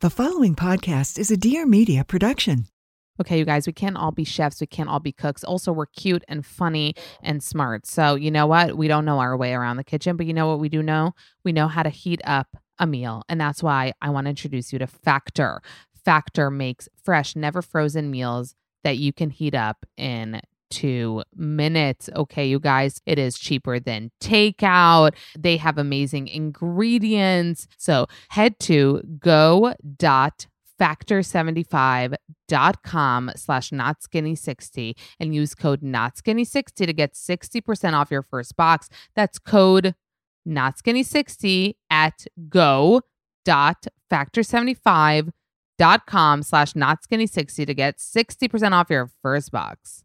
The following podcast is a Dear Media production. Okay, you guys, we can't all be chefs. We can't all be cooks. Also, we're cute and funny and smart. So, you know what? We don't know our way around the kitchen, but you know what we do know? We know how to heat up a meal. And that's why I want to introduce you to Factor. Factor makes fresh, never frozen meals that you can heat up in two minutes. Okay, you guys, it is cheaper than takeout. They have amazing ingredients. So head to go dot go.factor75.com slash not skinny 60 and use code not skinny 60 to get 60% off your first box. That's code not skinny 60 at go.factor75.com slash not skinny 60 to get 60% off your first box.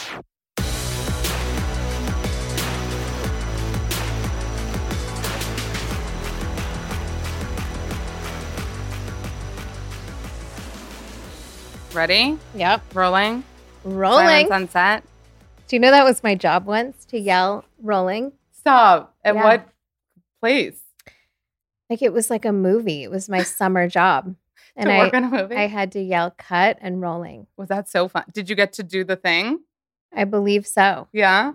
Ready? Yep. Rolling? Rolling. Silent sunset. Do you know that was my job once to yell rolling? Stop. At Yeah. what place? Like it was like a movie. It was my summer job. And I, work on a movie? I had to yell cut and rolling. Was that so fun? Did you get to do the thing? I believe so. Yeah.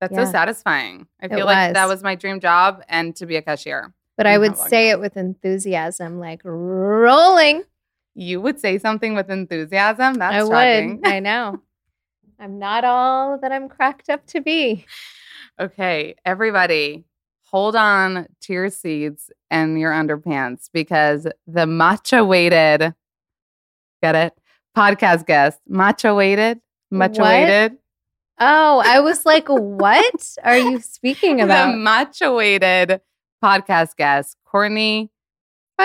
That's Yeah. so satisfying. I feel like that was my dream job and to be a cashier. But I would say it with enthusiasm, like rolling. You would say something with enthusiasm. That's I shocking. would. I know. I'm not all that I'm cracked up to be. Okay, everybody, hold on to your seats and your underpants because the matcha weighted, get it? Podcast guest, matcha weighted, matcha What? weighted. Oh, I was like, what are you speaking about? The matcha weighted podcast guest, Kourtney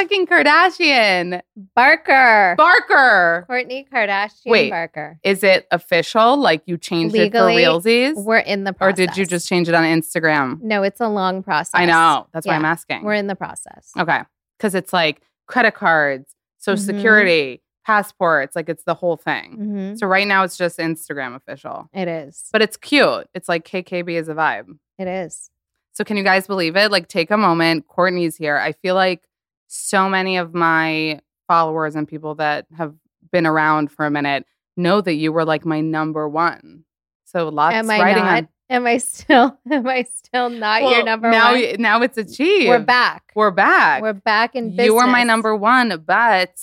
fucking Kardashian Barker. Barker. Kourtney Kardashian Wait. Barker. Is it official? Like you changed Legally, it for realsies? We're in the process. Or did you just change it on Instagram? No, it's a long process. I know. That's why I'm asking. We're in the process. Okay. Because it's like credit cards, social Mhm. security, passports, like it's the whole thing. Mhm. So right now it's just Instagram official. It is. But it's cute. It's like KKB is a vibe. It is. So can you guys believe it? Like take a moment. Kourtney's here. I feel like so many of my followers and people that have been around for a minute know that you were like my number one. So lots Am I writing not? on Am I still? Am I still not your number now, one? Now it's achieved. We're back. We're back. We're back in business. you were my number one, but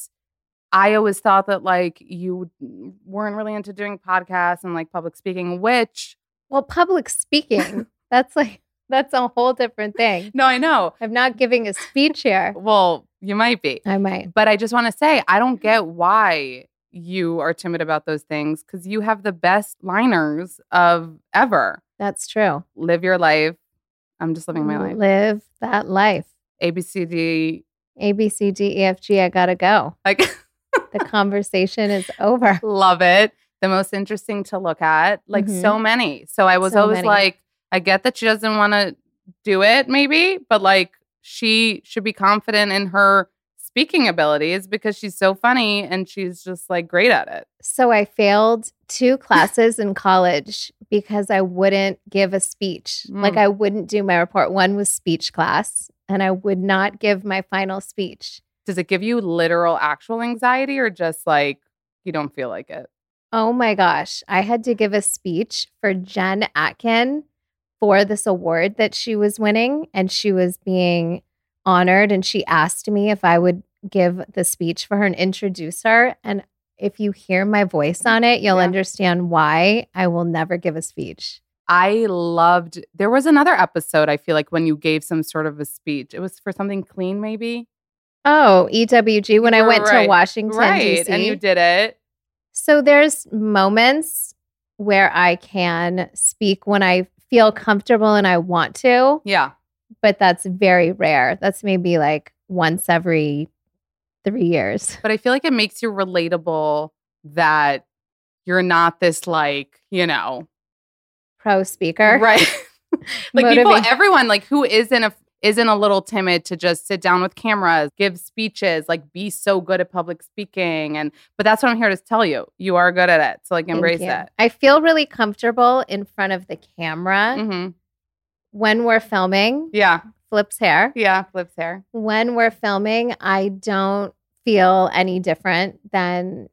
I always thought that like you weren't really into doing podcasts and like public speaking, which Well, public speaking. that's like that's a whole different thing. no, I know. I'm not giving a speech here. Well, you might be. I might. But I just want to say, I don't get why you are timid about those things because you have the best liners of ever. That's true. Live your life. I'm just living my life. Live that life. ABCD. A B C D E F G. I gotta go. Like, The conversation is over. love it. The most interesting to look at, like so many. So I was Mm-hmm. So always many. like, I get that she doesn't want to do it, maybe, but like she should be confident in her speaking abilities because she's so funny and she's just like great at it. So I failed two classes in college because I wouldn't give a speech. Mm. Like I wouldn't do my report. One was speech class, and I would not give my final speech. Does it give you literal actual anxiety or just like you don't feel like it? Oh my gosh. I had to give a speech for Jen Atkin for this award that she was winning, and she was being honored. And she asked me if I would give the speech for her and introduce her. And if you hear my voice on it, you'll Yeah. understand why I will never give a speech. I loved there was another episode I feel like when you gave some sort of a speech. It was for something clean maybe. Oh, EWG when I went right. to Washington, right. D.C. And you did it. So there's moments where I can speak when I feel comfortable and I want to, Yeah. but that's very rare. That's maybe like once every three years. But I feel like it makes you relatable that you're not this like, you know, Pro speaker. right? like people, everyone like who isn't a isn't a little timid to just sit down with cameras, give speeches, like be so good at public speaking. And but that's what I'm here to tell you. You are good at it. So like embrace it. I feel really comfortable in front of the camera hmm when we're filming. Yeah. Flips hair. Yeah. Flips hair. When we're filming, I don't feel any different than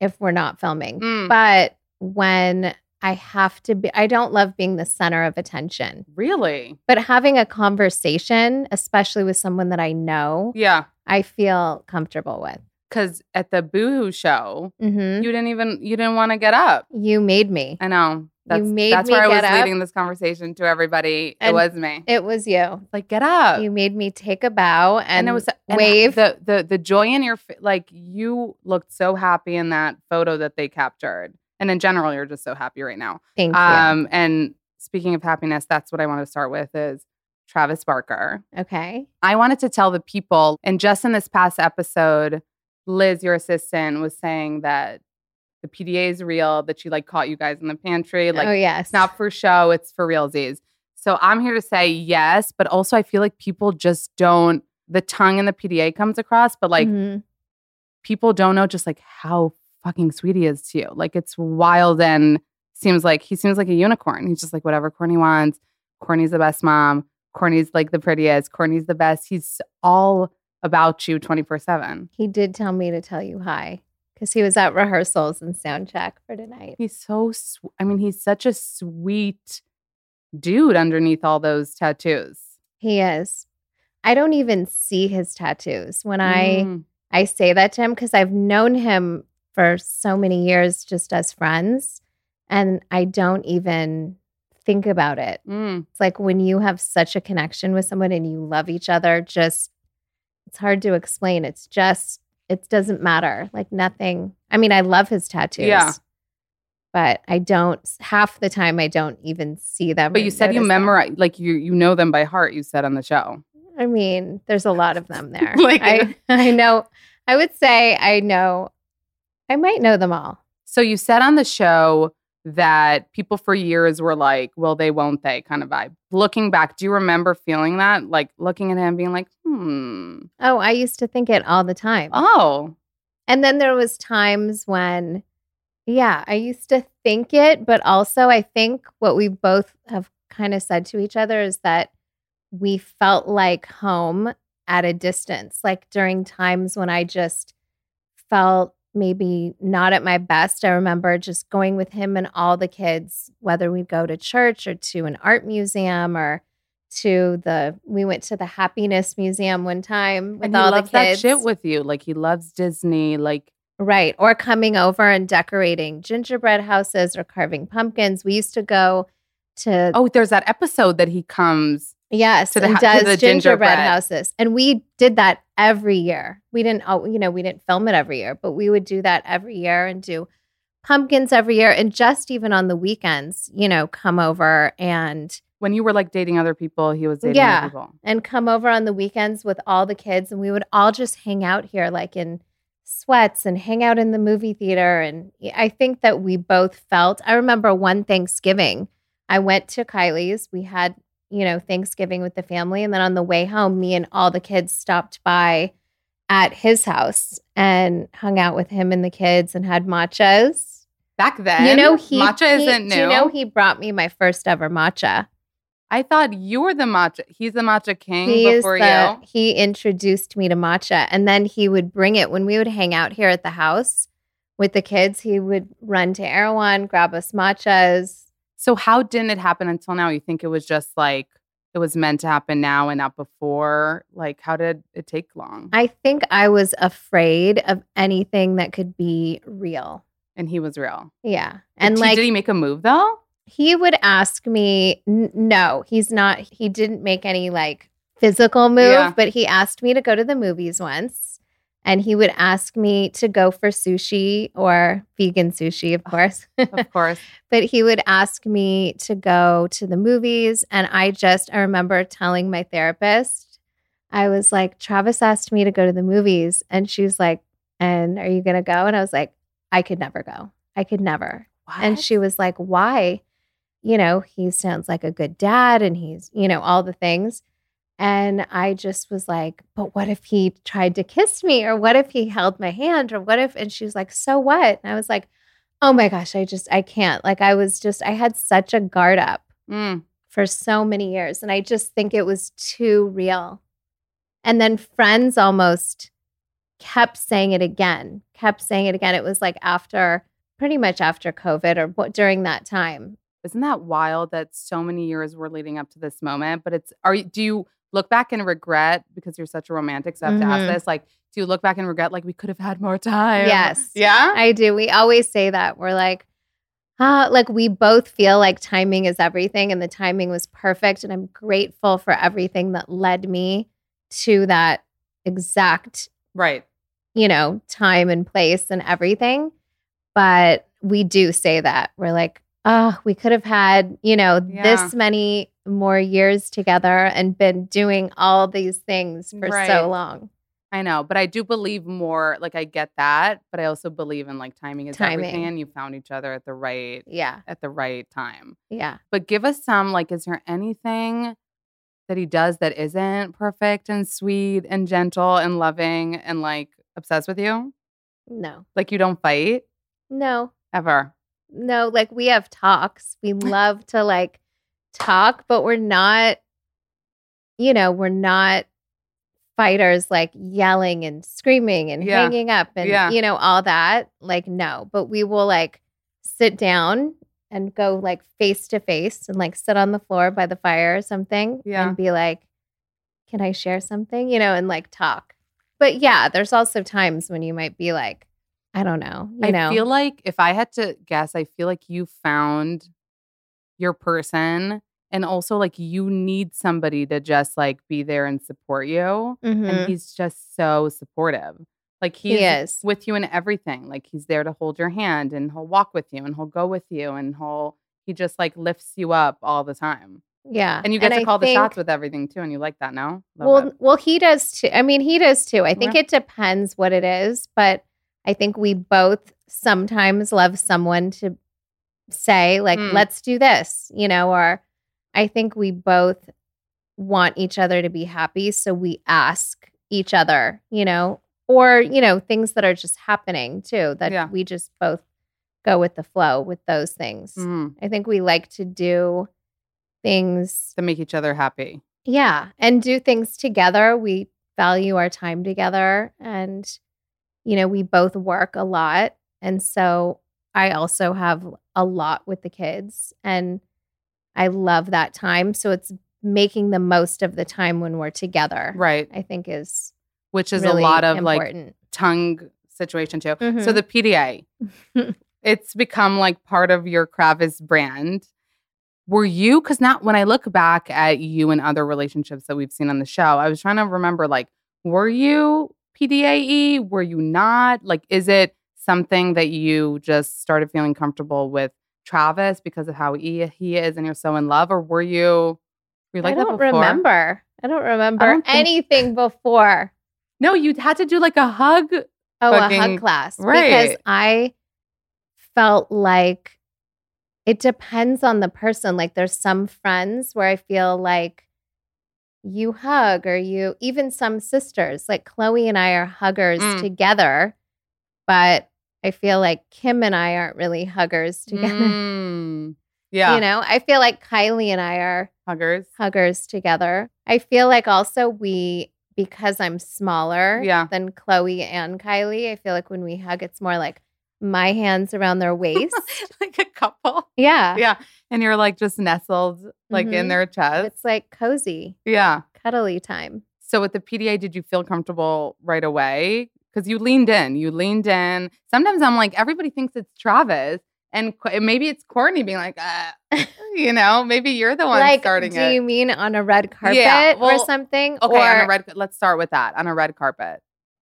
if we're not filming. Mm. But when I have to be, I don't love being the center of attention. Really? But having a conversation, especially with someone that I know, Yeah. I feel comfortable with. Cause at the Boohoo show, hmm you didn't even you didn't want to get up. You made me. I know. That's, made that's me where I was up. leading this conversation to everybody. And it was me. It was you. like, get up. You made me take a bow and, and it was wave. the the the joy in your like you looked so happy in that photo that they captured and in general you're just so happy right now Thank you. um and speaking of happiness that's what i want to start with is travis barker okay. i wanted to tell the people and just in this past episode liz your assistant was saying that the pda is real that she like caught you guys in the pantry like oh yes. it's not for show, it's for realsies. So I'm here to say yes, but also I feel like people just don't the tongue in the PDA comes across, but like Mhm. people don't know just like how fucking sweet he is to you. Like it's wild and seems like he seems like a unicorn. He's just like whatever Kourtney wants. Kourtney's the best mom. Kourtney's like the prettiest. Kourtney's the best. He's all about you 24 7. he did tell me to tell you hi because he was at rehearsals and sound check for tonight. He's so, sw- I mean, he's such a sweet dude underneath all those tattoos. He is. I don't even see his tattoos when I Mm. I say that to him because I've known him for so many years just as friends and I don't even think about it. Mm. It's like when you have such a connection with someone and you love each other, just it's hard to explain. It's just it doesn't matter. Like nothing. I mean, I love his tattoos. Yeah. But I don't half the time I don't even see them. But you said you notice them. memorize, like you you know them by heart. You said on the show. I mean, there's a lot of them there. Like- I, I know, I would say I know, I might know them all. So you said on the show that people for years were like, "Will they? Won't they?" kind of vibe. Looking back, do you remember feeling that? Like looking at him, being like, "Hmm, Oh, I used to think it all the time. oh, And then there was times when, yeah, I used to think it, but also I think what we both have kind of said to each other is that we felt like home at a distance, like during times when I just felt maybe not at my best. I remember just going with him and all the kids, whether we go to church or to an art museum or to the we went to the happiness museum one time with and all the kids that shit with you. Like he loves Disney. Like Right. Or coming over and decorating gingerbread houses or carving pumpkins. We used to go to, oh, there's that episode that he comes. Yes, to the and hou- to does the gingerbread, gingerbread. houses. And we did that every year. We didn't, you know, we didn't film it every year, but we would do that every year and do pumpkins every year. And just even on the weekends, you know, come over and When you were like dating other people, he was dating Yeah. other people. and come over on the weekends with all the kids and we would all just hang out here like in sweats and hang out in the movie theater and I think that we both felt I remember one Thanksgiving I went to Kylie's we had you know Thanksgiving with the family and then on the way home me and all the kids stopped by at his house and hung out with him and the kids and had matchas. Back then, you know, he matcha he- isn't new. You know he brought me my first ever matcha? I thought you were the matcha. He's the matcha king He before the, you. he introduced me to matcha and then he would bring it when we would hang out here at the house with the kids. He would run to Erewhon, grab us matchas. So how didn't it happen until now? You think it was just like it was meant to happen now and not before? Like how did it take long? I think I was afraid of anything that could be real. and he was real. Yeah. And did, like did he make a move though? he would ask me n- no he's not he didn't make any like physical move Yeah. but he asked me to go to the movies once and he would ask me to go for sushi or vegan sushi of course Of course. but he would ask me to go to the movies and i just i remember telling my therapist i was like travis asked me to go to the movies and she was like and are you gonna go and i was like i could never go i could never and she was like, Why? You know, he sounds like a good dad and he's, you know, all the things. And I just was like, But what if he tried to kiss me? Or what if he held my hand? Or what if, and she was like, So what? And I was like, Oh my gosh, I just, I can't. Like, I was just, I had such a guard up Mm. for so many years. And I just think it was too real. And then friends almost kept saying it again, kept saying it again. It was like after, pretty much after COVID or what during that time. Isn't that wild that so many years were leading up to this moment? But it's are you do you look back and regret because you're such a romantic, so I have to ask Mhm. this, like, do you look back and regret like we could have had more time? Yes. Yeah? I do. We always say that. We're like, ah, like we both feel like timing is everything and the timing was perfect. And I'm grateful for everything that led me to that exact right. you know, time and place and everything. But we do say that. We're like, oh, we could have had, you know, Yeah. this many more years together and been doing all these things for Right. so long. I know, but I do believe more. Like I get that, but I also believe in like timing is everything, Timing. and you found each other at the right Yeah. at the right time. Yeah. But give us some. Like, is there anything that he does that isn't perfect and sweet and gentle and loving and like obsessed with you? No. Like you don't fight No. ever. No. Like we have talks. We love to like talk, but we're not, you know, we're not fighters like yelling and screaming and Yeah. hanging up and Yeah. you know all that like no but we will like sit down and go like face to face and like sit on the floor by the fire or something Yeah. and be like can i share something you know and like talk but yeah there's also times when you might be like i don't know you I know feel like if I had to guess, I feel like you found your person and also like you need somebody to just like be there and support you. Mhm. And he's just so supportive. Like He is. with you in everything. Like he's there to hold your hand and he'll walk with you and he'll go with you and he'll he just like lifts you up all the time. yeah And you get to I call the shots with everything too. And you like that, now well it. well he does too i mean he does too i think Yeah. it depends what it is but i think we both sometimes love someone to say like Mm. let's do this you know or i think we both want each other to be happy so we ask each other you know or you know things that are just happening too that Yeah. we just both go with the flow with those things Mhm. i think we like to do things To make each other happy. yeah, and do things together. We value our time together and you know, we both work a lot and so I also have a lot with the kids and I love that time. So it's making the most of the time when we're together. Right. I think is Which is really a lot of like tongue situation too. So Mhm. the PDA, it's become like part of your Kravis brand. Were you because now when I look back at you and other relationships that we've seen on the show, I was trying to remember like, were you PDAE? Were you not? Like, is it something that you just started feeling comfortable with Travis because of how he, he is and you're so in love? Or were you, were you like I don't that before? remember. I don't remember don't think- anything before. No, you had to do like a hug. Oh, a hug class. Right. Because. I felt like it depends on the person. Like there's some friends where I feel like you hug or you even some sisters like Khloé and I are huggers Mm. together, but I feel like Kim and I aren't really huggers together. Mm. Yeah. You know, I feel like Kylie and I are Huggers. huggers together. I feel like also we because I'm smaller Yeah. than Khloé and Kylie, I feel like when we hug it's more like my hands around their waist. like a couple. yeah. Yeah. And you're like just nestled like in Mhm. their chest. It's like cozy, yeah. cuddly time. So with the PDA, did you feel comfortable right away? Because you leaned in. You leaned in. Sometimes I'm like, everybody thinks it's Travis. And qu- maybe it's Kourtney being like, uh, you know, maybe you're the one like, starting do it. you mean on a red carpet Yeah, or something? okay, or on a red. Let's start with that on a red carpet.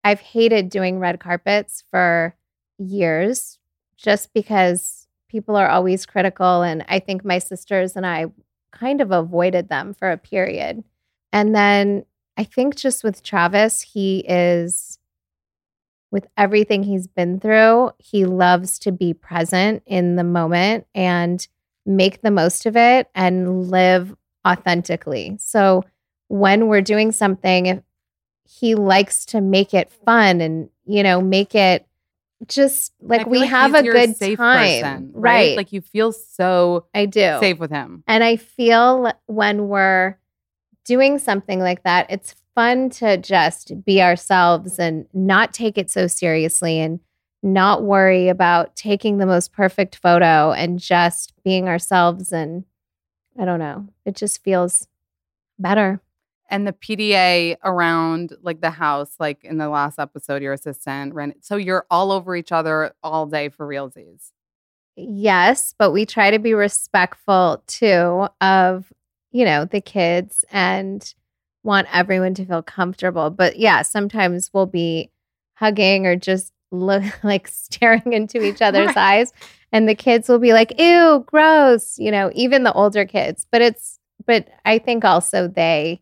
I've hated doing red carpets for years just because people are always critical. And I think my sisters and I kind of avoided them for a period. And then I think just with Travis, he is, with everything he's been through, he loves to be present in the moment and make the most of it and live authentically. So when we're doing something, if he likes to make it fun and, you know, make it just like we have he's a good safe time. person, right. Like you feel so I do. safe with him. And I feel when we're doing something like that, it's fun to just be ourselves and not take it so seriously and not worry about taking the most perfect photo and just being ourselves. And I don't know, it just feels better. And the PDA around like the house, like in the last episode, your assistant ran. So you're all over each other all day for realsies. Yes, but we try to be respectful too of, you know, the kids and want everyone to feel comfortable. But yeah, sometimes we'll be hugging or just look like staring into each other's Right. eyes and the kids will be like, "Ew, gross," you know, even the older kids. But it's but I think also they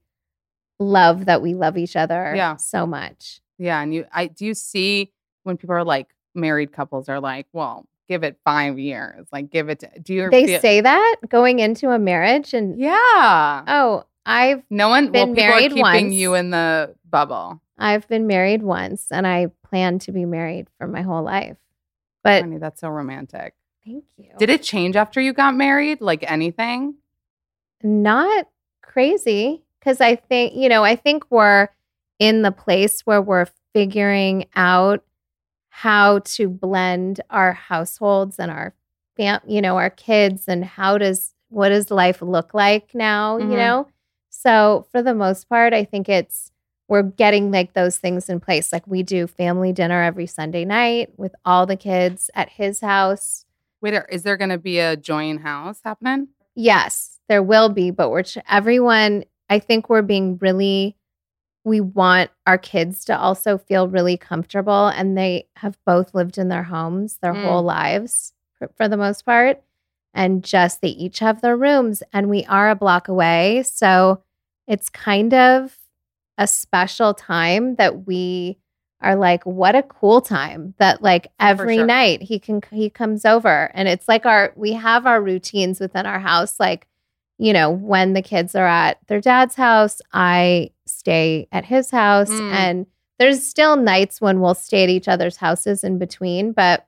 love that we love each other Yeah. so much. Yeah, and you, I do you see when people are like married couples are like, well, give it five years, like give it. To, do you? They feel, say that going into a marriage and yeah. oh, I've No one. been well, married once. you in the bubble. I've been married once and I plan to be married for my whole life. But Honey, that's so romantic. thank you. Did it change after you got married? Like anything? Not crazy because I think, you know, I think we're in the place where we're figuring out how to blend our households and our fam, you know, our kids and how does what does life look like now, Mhm. you know? So, for the most part, I think it's we're getting like those things in place. Like we do family dinner every Sunday night with all the kids at his house. Wait, is there going to be a joint house happening? Yes, there will be, but we're ch- everyone. I think we're being really. We want our kids to also feel really comfortable, and they have both lived in their homes their Mm. whole lives for, for the most part, and just they each have their rooms, and we are a block away, so it's kind of a special time that we are like what a cool time that like every sure. night he can he comes over and it's like our we have our routines within our house like you know when the kids are at their dad's house i stay at his house Mm. and there's still nights when we'll stay at each other's houses in between but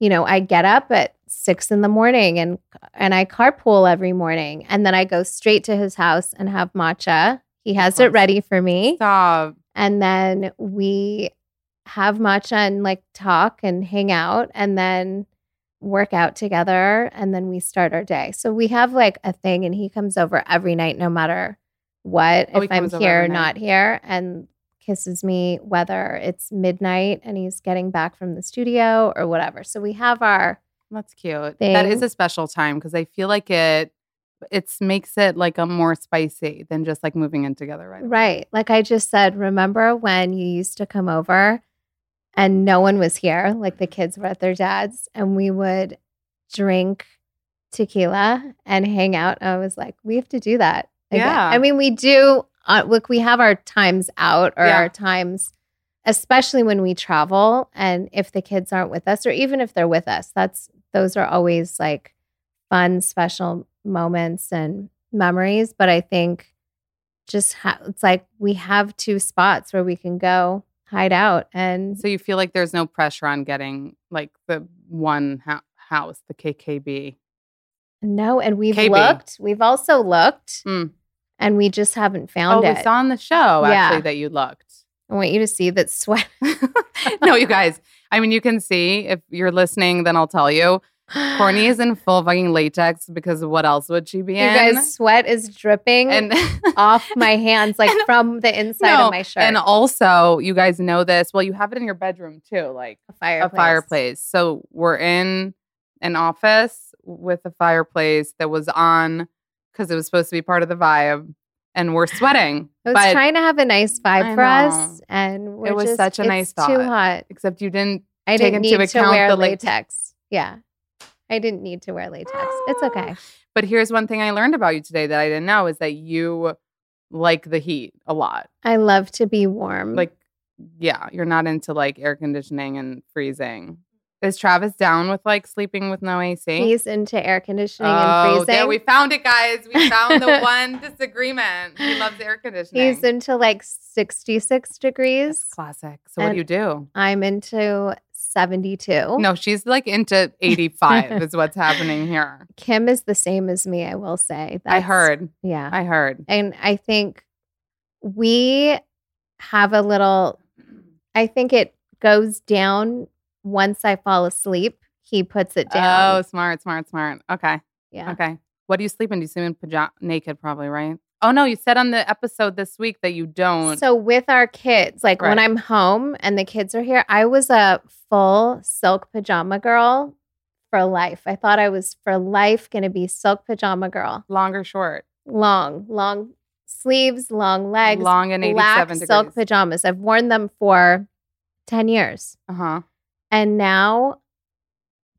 you know i get up at six in the morning and and i carpool every morning and then i go straight to his house and have matcha he has it ready for me Stop. and then we have matcha and like talk and hang out and then work out together and then we start our day. So we have like a thing and he comes over every night no matter what Oh, if I'm here or night. not here and kisses me whether it's midnight and he's getting back from the studio or whatever. So we have our That's cute. That is a special time because I feel like it. It makes it like a more spicy than just like moving in together, right? Right. Like I just said, remember when you used to come over and no one was here? Like the kids were at their dad's and we would drink tequila and hang out. I was like, we have to do that. again. Yeah. I mean, we do, uh, look, we have our times out or Yeah. our times, especially when we travel. And if the kids aren't with us or even if they're with us, that's, those are always like fun, special moments and memories. But I think just ha- it's like we have two spots where we can go hide out and So you feel like there's no pressure on getting like the one ho- house, the KKB. no and we've KB. looked we've also looked Mm. And we just haven't Oh, found we it saw on the show Yeah. actually that you looked. i want you to see that sweat no, you guys. I mean, you can see if you're listening, then I'll tell you. Kourtney is in full fucking latex because what else would she be you in? You guys sweat is dripping and off my hands like And- from the inside No, of my shirt And also, you guys know this. Well, you have it in your bedroom too, like a fireplace. a fireplace. So we're in an office with a fireplace that was on because it was supposed to be part of the vibe, and we're sweating. I was but trying to have a nice vibe for us, and we're It was just- such a nice thought. it's Too hot. except you didn't. I take didn't into need to wear the late- latex. Yeah, I didn't need to wear latex. It's okay. But here's one thing I learned about you today that I didn't know is that you like the heat a lot. I love to be warm. Like, yeah, you're not into like air conditioning and freezing. Is Travis down with like sleeping with no AC? he's into air conditioning and Oh, freezing. there we found it, guys. We found the one disagreement. He loves air conditioning. he's into like sixty-six That's degrees. classic. So what do you do? I'm into seventy-two. No, she's like into 85 is what's happening here. Kim is the same as me. I will say. I heard. Yeah, I heard. and I think we have a little. I think it goes down once I fall asleep. He puts it down. Oh, smart, smart, smart. Okay. yeah. Okay. What do you sleep in? Do you sleep in pajama naked probably, right? Oh no, you said on the episode this week that you don't. So with our kids, like when I'm home and the kids are here, I was a full silk pajama girl for life. I thought I was for life going to be silk pajama girl. long or short? Long, long sleeves, long legs, long and 87 black degrees. silk pajamas. I've worn them for 10 years. uh-huh. And now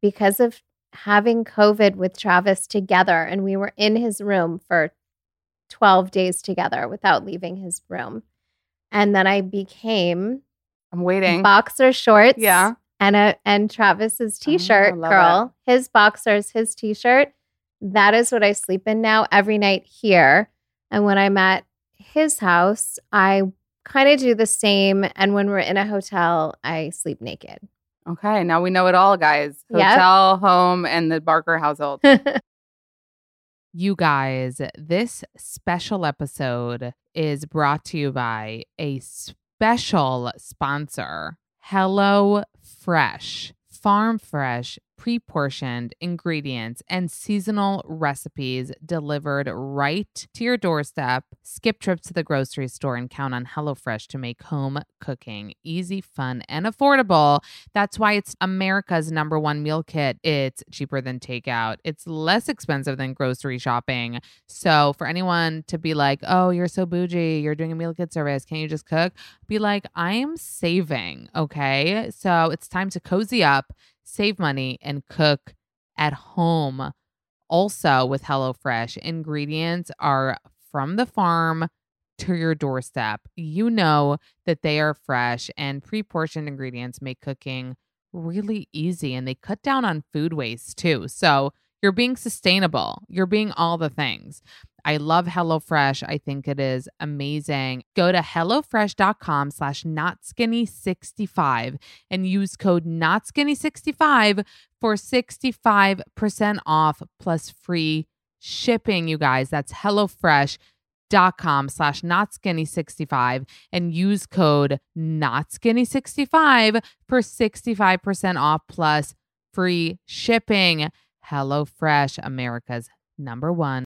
because of having COVID with Travis together and we were in his room for 12 days together without leaving his room. And then I became I'm waiting. boxer shorts Yeah. and a and Travis's oh, t-shirt Oh, girl, his boxers, his t-shirt. That is what I sleep in now every night here. And when I'm at his house, I kind of do the same and when we're in a hotel, I sleep naked. Okay, now we know it all, guys. Yep. Hotel, home, and the Barker household. You guys, this special episode is brought to you by a special sponsor, Hello Fresh. Farm fresh, pre portioned ingredients and seasonal recipes delivered right to your doorstep. Skip trips to the grocery store and count on HelloFresh to make home cooking easy, fun, and affordable. That's why it's America's number one meal kit. It's cheaper than takeout, it's less expensive than grocery shopping. So, for anyone to be like, oh, you're so bougie, you're doing a meal kit service, can't you just cook? Be like, I am saving. Okay. So, it's time to cozy up, save money, and cook at home. Also, with HelloFresh, ingredients are from the farm to your doorstep. You know that they are fresh and pre portioned ingredients make cooking really easy and they cut down on food waste too. So you're being sustainable, you're being all the things. I love HelloFresh. I think it is amazing. Go to HelloFresh.com slash NotSkinny65 and use code NotSkinny65 for 65% off plus free shipping, you guys. That's HelloFresh.com slash NotSkinny65 and use code NotSkinny65 for 65% off plus free shipping. HelloFresh, America's number one.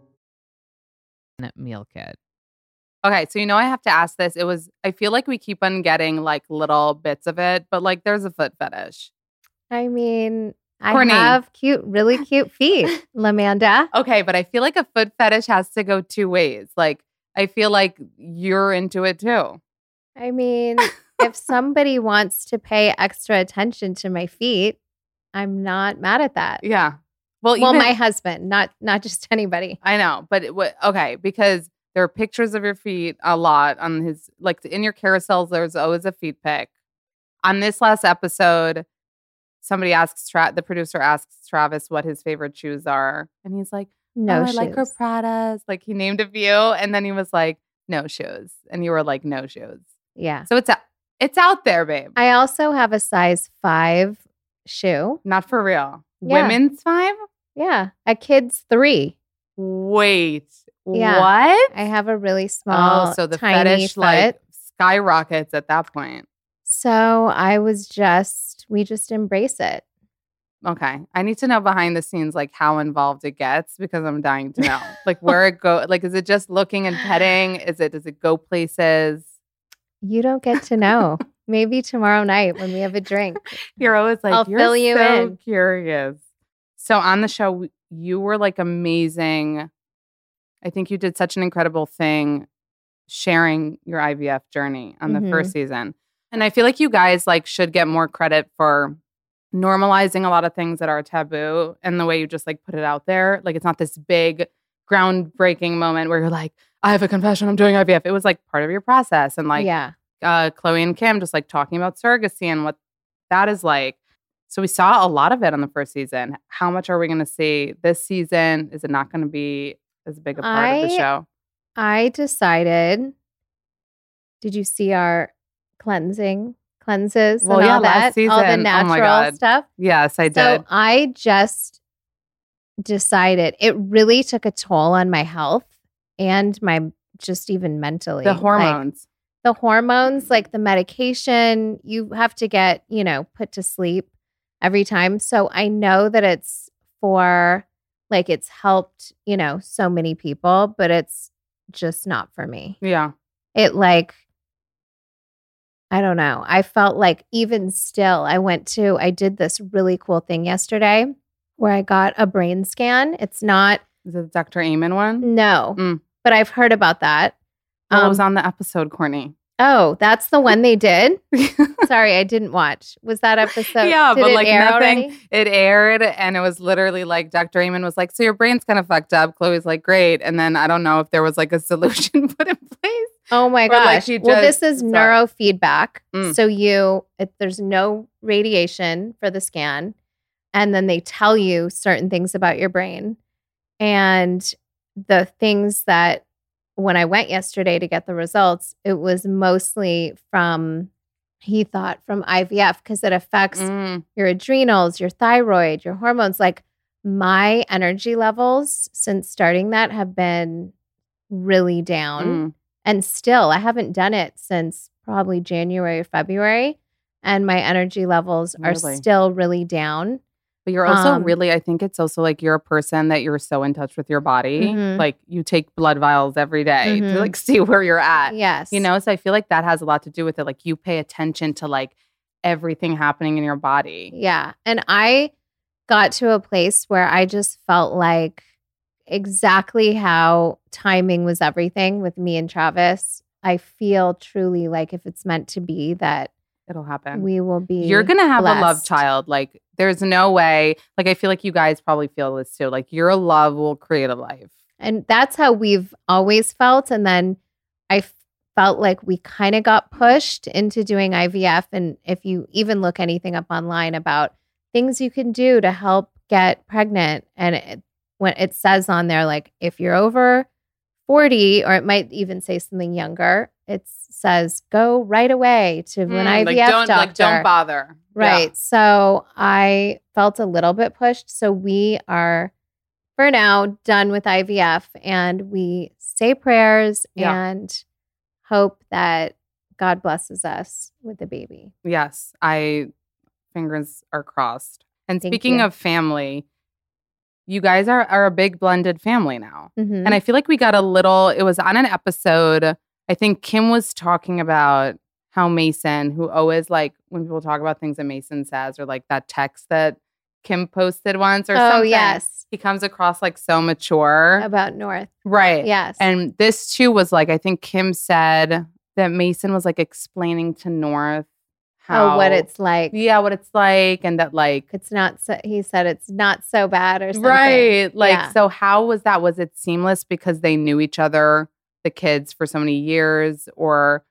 Meal kit. Okay, so you know I have to ask this. It was I feel like we keep on getting like little bits of it, but like there's a foot fetish. I mean, I Kourtney. have cute, really cute feet, Lamanda. Okay, but I feel like a foot fetish has to go two ways. Like, I feel like you're into it too. I mean, if somebody wants to pay extra attention to my feet, I'm not mad at that. Yeah. Well, Well, even, my husband, not not just anybody. I know, but it, wa- okay, because there are pictures of your feet a lot on his, like in your carousels, there's always a feet pic. On this last episode, somebody asks, Tra- the producer asks Travis what his favorite shoes are. And he's like, No oh, shoes. I like her Pradas. Like he named a few. And then he was like, no shoes. And you were like, no shoes. yeah. So it's, a, it's out there, babe. I also have a size five shoe. Not for real. Yeah. Women's five? Yeah. A kid's three. Wait. Yeah. What? I have a really small, oh, so the fetish foot. like skyrockets at that point. So I was just, we just embrace it. Okay. I need to know behind the scenes like how involved it gets because I'm dying to know. like where it go like is it just looking and petting? Is it does it go places? You don't get to know. Maybe tomorrow night when we have a drink. You're always like I'll you're fill you so in." curious. So on the show you were like amazing. I think you did such an incredible thing sharing your IVF journey on the Mhm. first season. And I feel like you guys like should get more credit for normalizing a lot of things that are taboo and the way you just like put it out there. Like it's not this big groundbreaking moment where you're like, I have a confession, I'm doing IVF. It was like part of your process and like yeah. uh, Khloé and Kim just like talking about surrogacy and what that is like. So we saw a lot of it on the first season. How much are we going to see this season? Is it not going to be as big a part of the show? I decided. Did you see our cleansing cleanses Well, and yeah, all last that? All the season. Oh natural stuff. Yes, I So did. I just decided it really took a toll on my health and my just even mentally. the Like, hormones. the hormones, like the medication, you have to get, you know, put to sleep every time. So I know that it's for like it's helped, you know, so many people, but it's just not for me. yeah. It like I don't know. I felt like even still I went to I did this really cool thing yesterday where I got a brain scan. It's not Is it the Dr. Amen one? no, Mm. but I've heard about that. Well, it Um, was on the episode, Kourtney. Oh, that's the one they did. Sorry, I didn't watch. Was that episode? yeah, did but like nothing. already? It aired, and it was literally like Dr. Amen was like, "So your brain's kind of fucked up." Khloé's like, "Great," and then I don't know if there was like a solution put in place. Oh my Or, like, gosh! well, this is sorry. neurofeedback. Mm. So you, it, there's no radiation for the scan, and then they tell you certain things about your brain, and the things that when I went yesterday to get the results, it was mostly from he thought from IVF because it affects Mm, your adrenals, your thyroid, your hormones. Like my energy levels since starting that have been really down. mm. And still, I haven't done it since probably January or February. And my energy levels are still really down. But you're also Um, really, I think it's also like you're a person that you're so in touch with your body. Mhm. Like you take blood vials every day Mhm. to like see where you're at. Yes. You know, so I feel like that has a lot to do with it. Like you pay attention to like everything happening in your body. Yeah. And I got to a place where I just felt like exactly how timing was everything with me and Travis. I feel truly like if it's meant to be that It'll happen. we will be You're gonna have a love child. Like there's no way. Like I feel like you guys probably feel this too. Like your love will create a life. And that's how we've always felt. And then I felt like we kind of got pushed into doing IVF. And if you even look anything up online about things you can do to help get pregnant, and it, when it says on there, like if you're over 40, or it might even say something younger, it says go right away to an Mm, IVF like don't doctor. like don't bother. Yeah. Right. So I felt a little bit pushed. So we are, for now, done with IVF and we say prayers Yeah. and hope that God blesses us with a baby. Yes. I fingers are crossed. And Thank speaking you. of family, you guys are are a big blended family now. Mhm. And I feel like we got a little, it was on an episode. I think Kim was talking about how Mason, who always like when people talk about things that Mason says, or like that text that Kim posted once or oh something. yes, He comes across like so mature. about North. right. Yes, And this too was like, I think Kim said that Mason was like explaining to North how oh, what it's like. yeah, what it's like, and that like It's not so. He said it's not so bad or something. right, like Yeah. so. How was that? Was it seamless because they knew each other, the kids, for so many years, or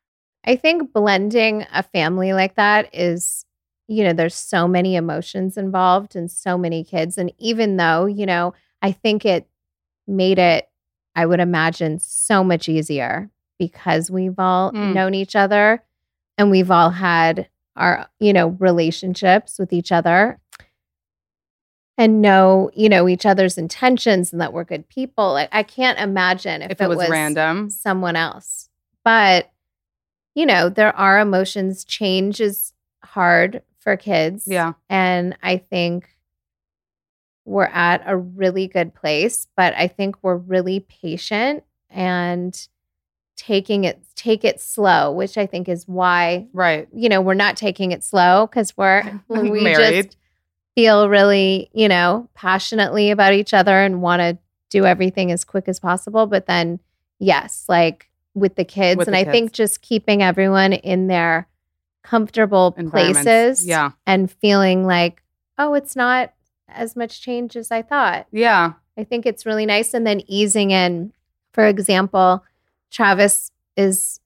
I think blending a family like that is, you know, there's so many emotions involved and so many kids. And even though, you know, I think it made it, I would imagine, so much easier because we've all Mm. known each other and we've all had our, you know, relationships with each other and know, you know, each other's intentions and that we're good people. Like, I can't imagine if, if, it was, random? someone else. But, you know, there are emotions. Change is hard for kids. Yeah. And I think we're at a really good place, but I think we're really patient and taking it take it slow, which I think is why, Right. you know, we're not taking it slow because we're we Married. just feel really, you know, passionately about each other and want to do everything as quick as possible. But then, yes, like with the kids, With and the I think just keeping everyone in their comfortable places Yeah. and feeling like, oh, it's not as much change as I thought. Yeah. I think it's really nice. And then easing in, for example, Travis is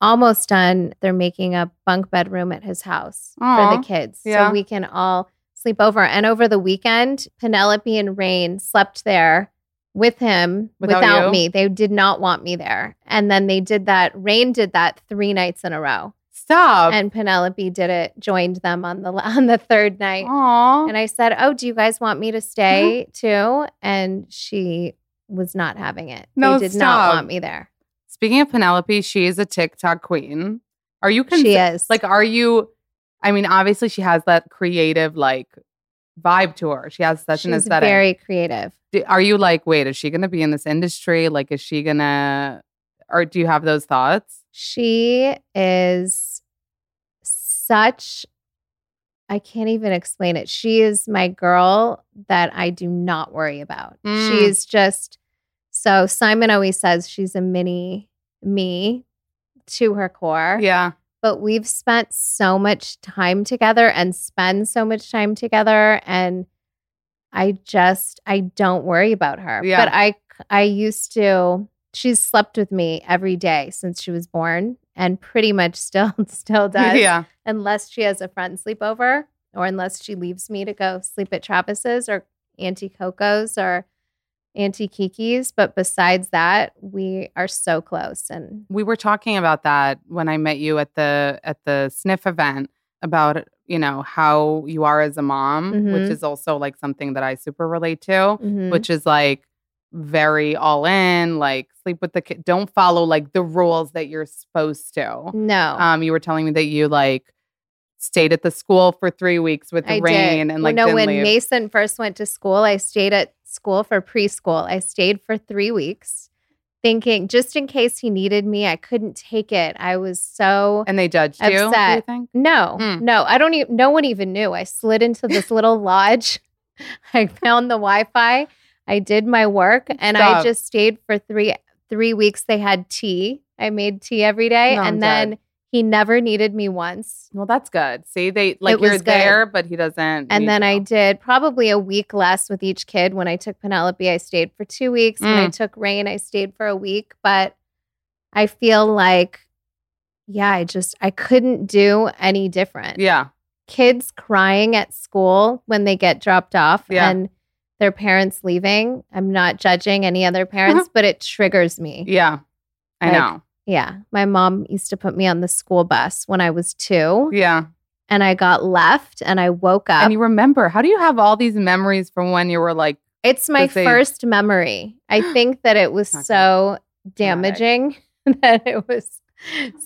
almost done. They're making a bunk bedroom at his house for the kids. yeah. So we can all sleep over. And over the weekend, Penelope and Rain slept there with him Without without, me. They did not want me there. And then they did that. Rain did that three nights in a row. Stop. And Penelope did it, joined them on the on the third night. Aw. And I said, "Oh, do you guys want me to stay uh-huh. too?" And she was not having it. No, they did stop. not want me there. Speaking of Penelope, she is a TikTok queen. Are you cons- she is like are you I mean, obviously she has that creative like vibe to her. She has such an aesthetic. very creative. Do- are you like, wait, is she gonna be in this industry? Like, is she gonna or do you have those thoughts? She is such. I can't even explain it. She is my girl that I do not worry about. Mm. She's just so Simon always says she's a mini me to her core. Yeah. But we've spent so much time together and spend so much time together and I just I don't worry about her. Yeah. But I I used to she's slept with me every day since she was born and pretty much still still does Yeah. unless she has a friend sleepover or unless she leaves me to go sleep at Travis's or Auntie Coco's or Auntie Kiki's. But besides that, we are so close and We were talking about that when I met you at the at the sniff event about you know how you are as a mom, which Mhm. is also like something that I super relate to. Mhm. which is like very all in, like sleep with the kid. Don't follow like the rules that you're supposed to. no. Um, you were telling me that you like stayed at the school for three weeks with I Rain did. and like no, didn't when leave. Mason first went to school, I stayed at school for preschool. I stayed for three weeks, thinking just in case he needed me, I couldn't take it. I was so and they judged you. Do you think? no, Mm. no. I don't even. No one even knew. I slid into this little lodge. I found the Wi-Fi. I did my work, and I just stayed for three three weeks. They had tea. I made tea every day, No, I'm and dead. He never needed me once. Well, that's good. See, they like you're good. there, but he doesn't. And then I did probably a week less with each kid. When I took Penelope, I stayed for two weeks. When I Mm. took Rain, I stayed for a week. But I feel like, yeah, I just, I couldn't do any different. Yeah. Kids crying at school when they get dropped off Yeah. and their parents leaving. I'm not judging any other parents, but it triggers me. Yeah. I Like, know. Yeah. My mom used to put me on the school bus when I was two Yeah. and I got left and I woke up. And you remember, how do you have all these memories from when you were like, It's my first memory. I think that it was good. so damaging that it was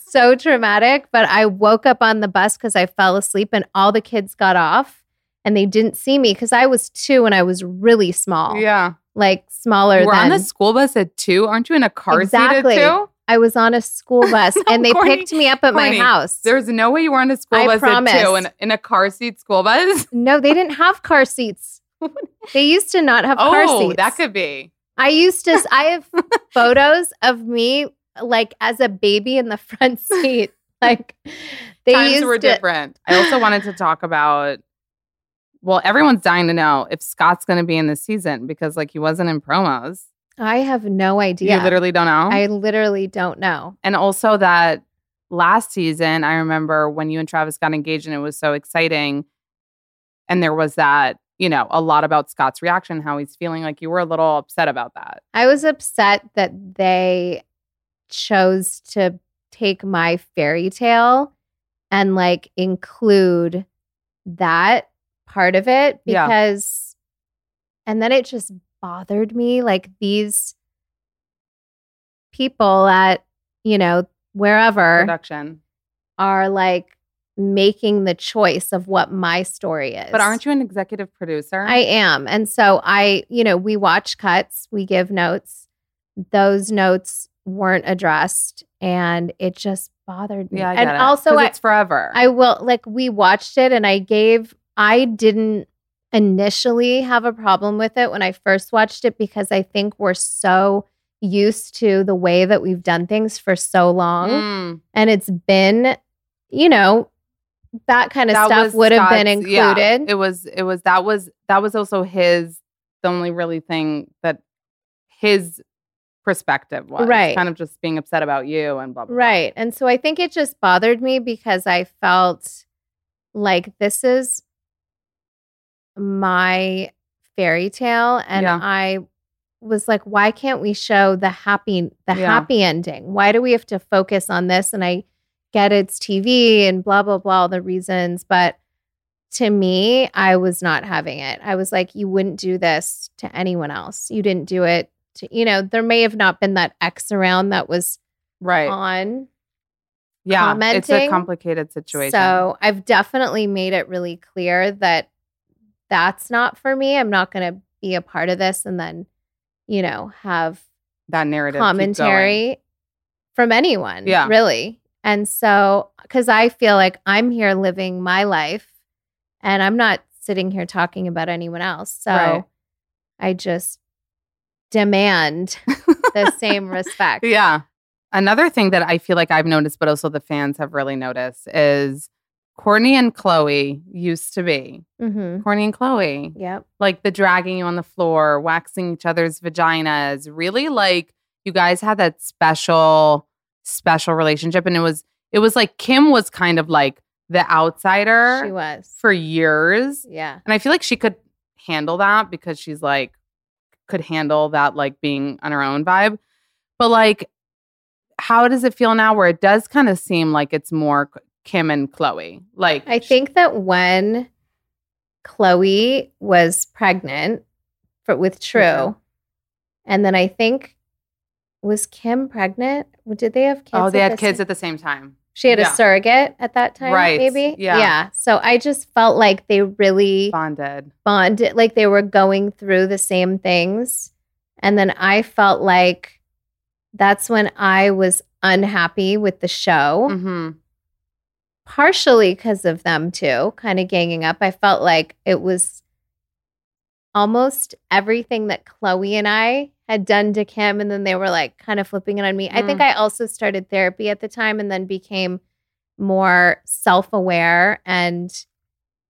so traumatic. But I woke up on the bus because I fell asleep and all the kids got off and they didn't see me because I was two and I was really small. yeah. Like smaller were than on the school bus at two. Aren't you in a car Exactly. seat at two? I was on a school bus No, and they Kourtney, picked me up at my house. There's no way you were on a school I bus at two promise. in, in a car seat school bus. no, they didn't have car seats. They used to not have car Oh, seats. that could be. I used to. I have photos of me like as a baby in the front seat. Like they Times were to, different. I also wanted to talk about. Well, everyone's dying to know if Scott's going to be in the season because, like, he wasn't in promos. I have no idea. You literally don't know. I literally don't know. and also that last season, I remember when you and Travis got engaged and it was so exciting. And there was that, you know, a lot about Scott's reaction, how he's feeling like you were a little upset about that. I was upset that they chose to take my fairy tale and like include that part of it Yeah. because and then it just bothered me like these people at you know wherever Production. are like making the choice of what my story is But aren't you an executive producer? I am. And so I, you know, we watch cuts, we give notes. Those notes weren't addressed and it just bothered me. yeah, and it. also I, it's forever. I will like we watched it and I gave I didn't initially have a problem with it when I first watched it because I think we're so used to the way that we've done things for so long Mm, and it's been, you know, that kind of that stuff would have been Scott's- yeah, included. it was. It was. That was. That was also his. The only really thing that his perspective was Right. kind of just being upset about you and blah blah. blah. Right. And so I think it just bothered me because I felt like this is my fairy tale and Yeah. I was like why can't we show the happy the Yeah. happy ending? Why do we have to focus on this and I get it's TV and blah blah blah all the reasons but to me I was not having it. I was like you wouldn't do this to anyone else. You didn't do it to you know there may have not been that X around that was Right. on yeah. It's a complicated situation. So I've definitely made it really clear that that's not for me. I'm not going to be a part of this and then, you know, have that narrative commentary from anyone. Yeah. Really. And so, because I feel like I'm here living my life and I'm not sitting here talking about anyone else. So Right. I just demand the same respect. Yeah. Another thing that I feel like I've noticed, but also the fans have really noticed, is Kourtney and Khloé used to be hmm Kourtney and Khloé, Yep. like the dragging you on the floor, waxing each other's vaginas. Really, like you guys had that special, special relationship, and it was it was like Kim was kind of like the outsider She was. for years, Yeah. and I feel like she could handle that because she's like could handle that like being on her own vibe. But like how does it feel now where it does kind of seem like it's more Kim and Khloé? Like I think that when Khloé was pregnant for, with True, and then I think was Kim pregnant? Did they have kids? Oh, they had the kids same- at the same time. she had yeah. a surrogate at that time, Right, Maybe, yeah. yeah. So I just felt like they really Bonded. bonded, like they were going through the same things, and then I felt like that's when I was unhappy with the show hmm partially because of them too, kind of ganging up. I felt like it was almost everything that Khloé and I had done to Kim, and then they were like kind of flipping it on me. I think mm. I also started therapy at the time and then became more self aware and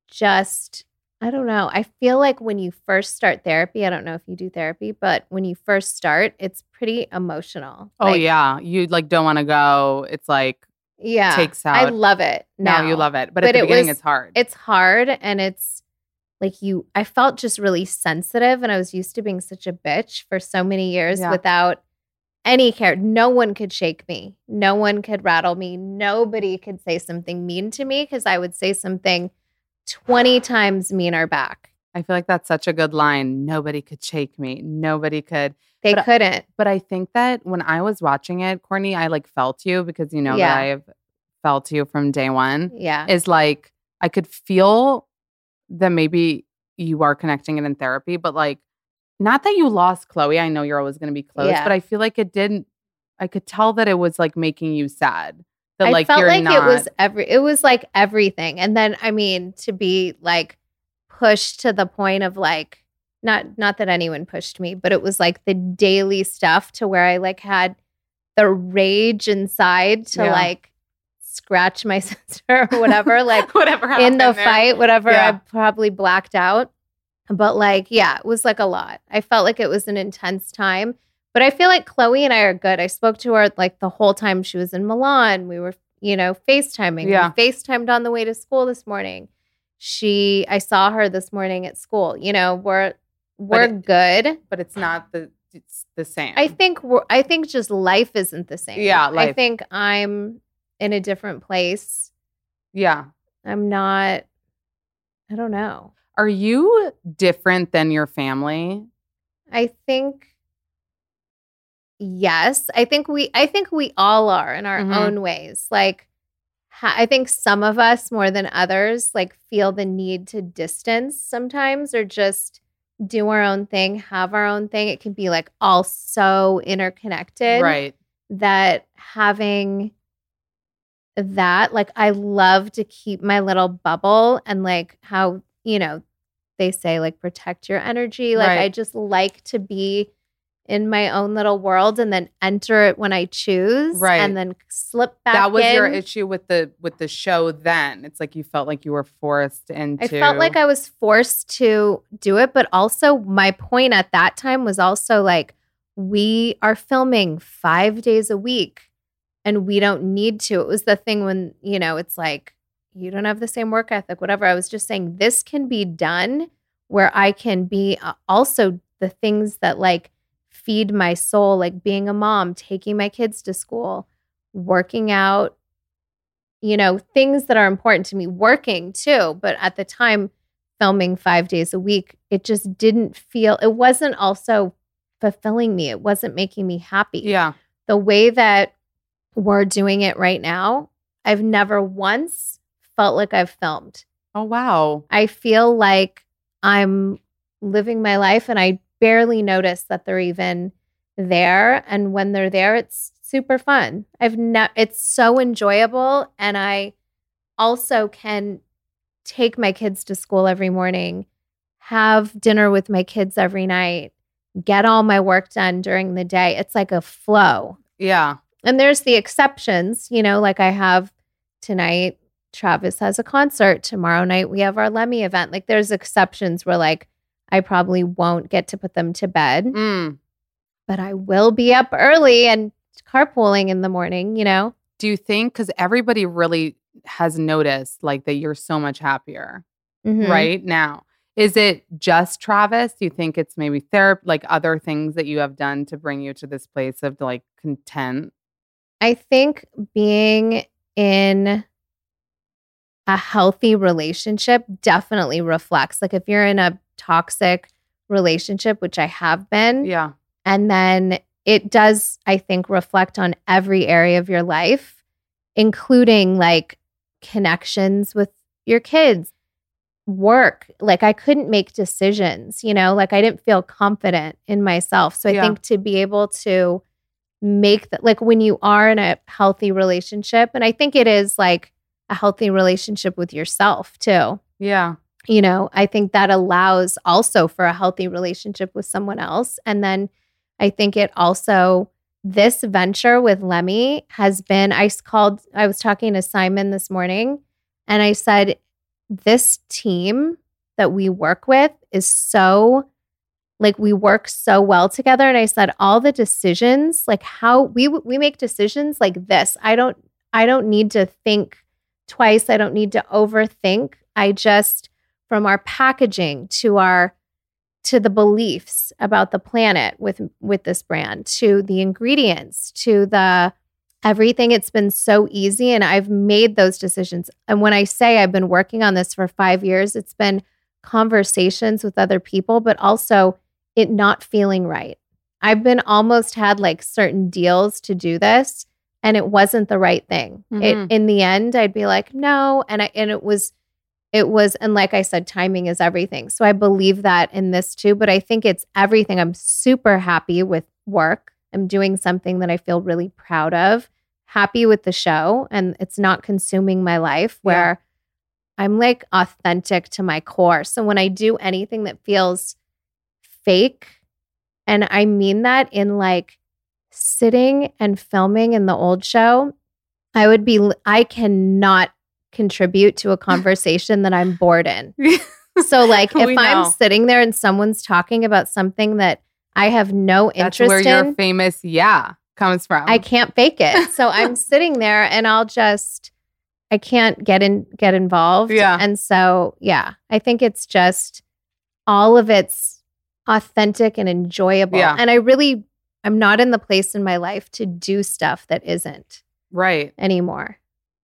just. I don't know. I feel like when you first start therapy, I don't know if you do therapy, but when you first start, it's pretty emotional. Oh Like, yeah, you like don't want to go. It's like Yeah. takes I love it. now now you love it, but, But at the it beginning was- it's hard. it's hard and it's like you I felt just really sensitive and I was used to being such a bitch for so many years Yeah. without any care. No one could shake me. No one could rattle me. Nobody could say something mean to me because I would say something 20 times meaner back. I feel like that's such a good line. Nobody could shake me. Nobody could. They But couldn't. But I think that when I was watching it, Kourtney, I like felt you because you know Yeah. that I've felt you from day one. Yeah. Is like I could feel that maybe you are connecting it in therapy, but like not that you lost Khloé. I know you're always going to be close, Yeah. but I feel like it didn't I could tell that it was like making you sad. That I like felt like not it was every it was like everything. And then I mean to be like pushed to the point of like not not that anyone pushed me, but it was like the daily stuff to where I like had the rage inside to Yeah. like scratch my sister or whatever, like whatever in the there. fight, whatever Yeah. I probably blacked out. But like, yeah, it was like a lot. I felt like it was an intense time. But I feel like Khloé and I are good. I spoke to her like the whole time she was in Milan. We were, you know, FaceTiming. Yeah. We FaceTimed on the way to school this morning. She I saw her this morning at school. You know, we're we're it- good. but it's not the it's the same. I think we're I think just life isn't the same. Yeah, I think I'm in a different place. yeah. I'm not I don't know. Are you different than your family? I think yes. I think we I think we all are in our Mhm. own ways. Like I think some of us more than others like feel the need to distance sometimes or just do our own thing, have our own thing. It can be like all so interconnected Right. that having that like I love to keep my little bubble and like how, you know, they say like protect your energy. Like Right. I just like to be in my own little world and then enter it when I choose Right. and then slip back that was your issue with the with the show then. It's like you felt like you were forced into I felt like I was forced to do it, but also my point at that time was also like we are filming 5 days a week and we don't need to. It was the thing when, you know, it's like you don't have the same work ethic, whatever. I was just saying this can be done where I can be uh, also the things that like feed my soul, like being a mom, taking my kids to school, working out, you know, things that are important to me, working too. But at the time, filming five days a week, it just didn't feel, it wasn't also fulfilling me. It wasn't making me happy. Yeah. The way that we're doing it right now, I've never once felt like I've filmed. Oh wow. I feel like I'm living my life and I barely notice that they're even there. And when they're there, it's super fun. I've no, it's so enjoyable. And I also can take my kids to school every morning, have dinner with my kids every night, get all my work done during the day. It's like a flow. Yeah. And there's the exceptions, you know, like I have tonight, Travis has a concert. Tomorrow night, we have our Lemme event. Like there's exceptions where, like, I probably won't get to put them to bed, Mm. but I will be up early and carpooling in the morning, you know? Do you think because everybody really has noticed like that you're so much happier Mhm. right now? Is it just Travis? Do you think it's maybe therapy, like other things that you have done to bring you to this place of like content? I think being in a healthy relationship definitely reflects. Like if you're in a toxic relationship, which I have been, Yeah. And then it does, I think, reflect on every area of your life, including like connections with your kids, work. Like I couldn't make decisions, you know, like I didn't feel confident in myself. So I Yeah. think to be able to make that, like when you are in a healthy relationship, and I think it is like a healthy relationship with yourself too Yeah. You know, I think that allows also for a healthy relationship with someone else. And then I think it also, this venture with Lemme has been, I called, I was talking to Simon this morning and I said, this team that we work with is so, like, we work so well together. And I said, all the decisions, like how we, we make decisions like this. I don't, I don't need to think twice. I don't need to overthink. I just, from our packaging to our to the beliefs about the planet with with this brand to the ingredients to the everything. It's been so easy and I've made those decisions. And when I say I've been working on this for 5 years it's been conversations with other people but also it not feeling right. I've been almost had like certain deals to do this and it wasn't the right thing. Mhm. it in the end I'd be like no and I and it was it was and like i said timing is everything. So i believe that in this too but i think it's everything. I'm super happy with work. I'm doing something that I feel really proud of, happy with the show, and it's not consuming my life where I'm like authentic to my core. So when I do anything that feels fake, and I mean that in like sitting and filming in the old show, I would be, I cannot contribute to a conversation that I'm bored in. So, like, if I'm sitting there and someone's talking about something that I have no interest That's where in, your famous yeah comes from. I can't fake it. So I'm sitting there and I'll just I can't get in get involved. Yeah. And so yeah, I think it's just all of it's authentic and enjoyable. Yeah. And I really I'm not in the place in my life to do stuff that isn't right. anymore.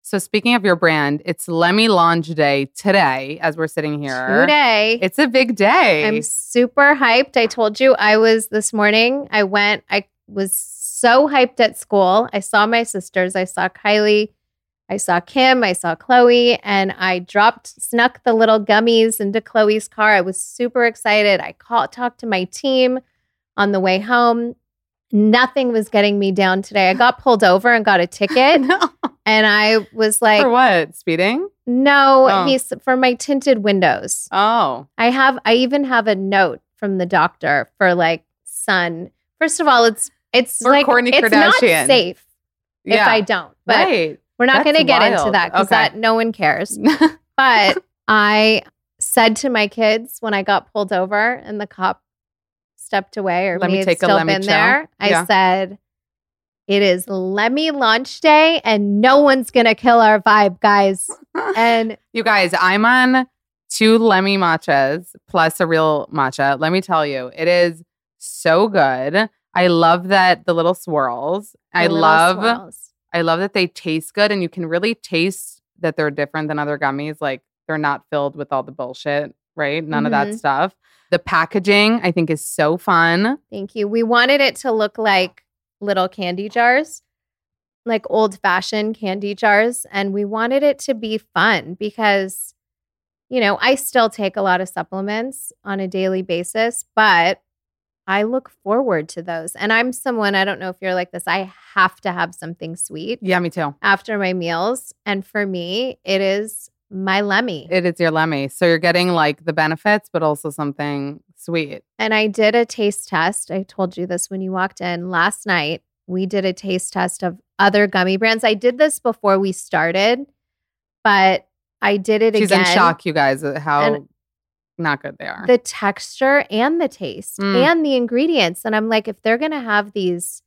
So speaking of your brand, it's Lemme Launch Day today as we're sitting here. Today. It's a big day. I'm super hyped. I told you I was this morning. I went, I was so hyped at school. I saw my sisters. I saw Kylie. I saw Kim. I saw Khloé. And I dropped, snuck the little gummies into Khloé's car. I was super excited. I called, talked to my team on the way home. Nothing was getting me down today. I got pulled over and got a ticket. no. And I was like, For what? Speeding? no, Oh. he's for my tinted windows. Oh. I have I even have a note from the doctor for like sun. First of all, it's it's like Kourtney it's not Kardashian. safe if I don't. But right. we're not going to get into that because Okay. that no one cares. But I said to my kids when I got pulled over and the cop stepped away or Let me take a still Lemme been there, I said, "It is Lemme launch day, and no one's gonna kill our vibe, guys." And You guys, I'm on two Lemme matchas plus a real matcha. Let me tell you, it is so good. I love that the little swirls. I little love swirls. I love that they taste good and you can really taste that they're different than other gummies. Like they're not filled with all the bullshit, right? None of that Mhm. stuff. The packaging I think is so fun. Thank you. We wanted it to look like little candy jars, like old fashioned candy jars. And we wanted it to be fun because, you know, I still take a lot of supplements on a daily basis, but I look forward to those. And I'm someone, I don't know if you're like this, I have to have something sweet Yeah, me too. after my meals. And for me, it is my Lemme. It is your Lemme. So you're getting like the benefits, but also something sweet. And I did a taste test. I told you this when you walked in last night. We did a taste test of other gummy brands. I did this before we started, but I did it She's again. in shock, you guys, at how And not good they are. The texture and the taste Mm. and the ingredients. And I'm like, if they're going to have these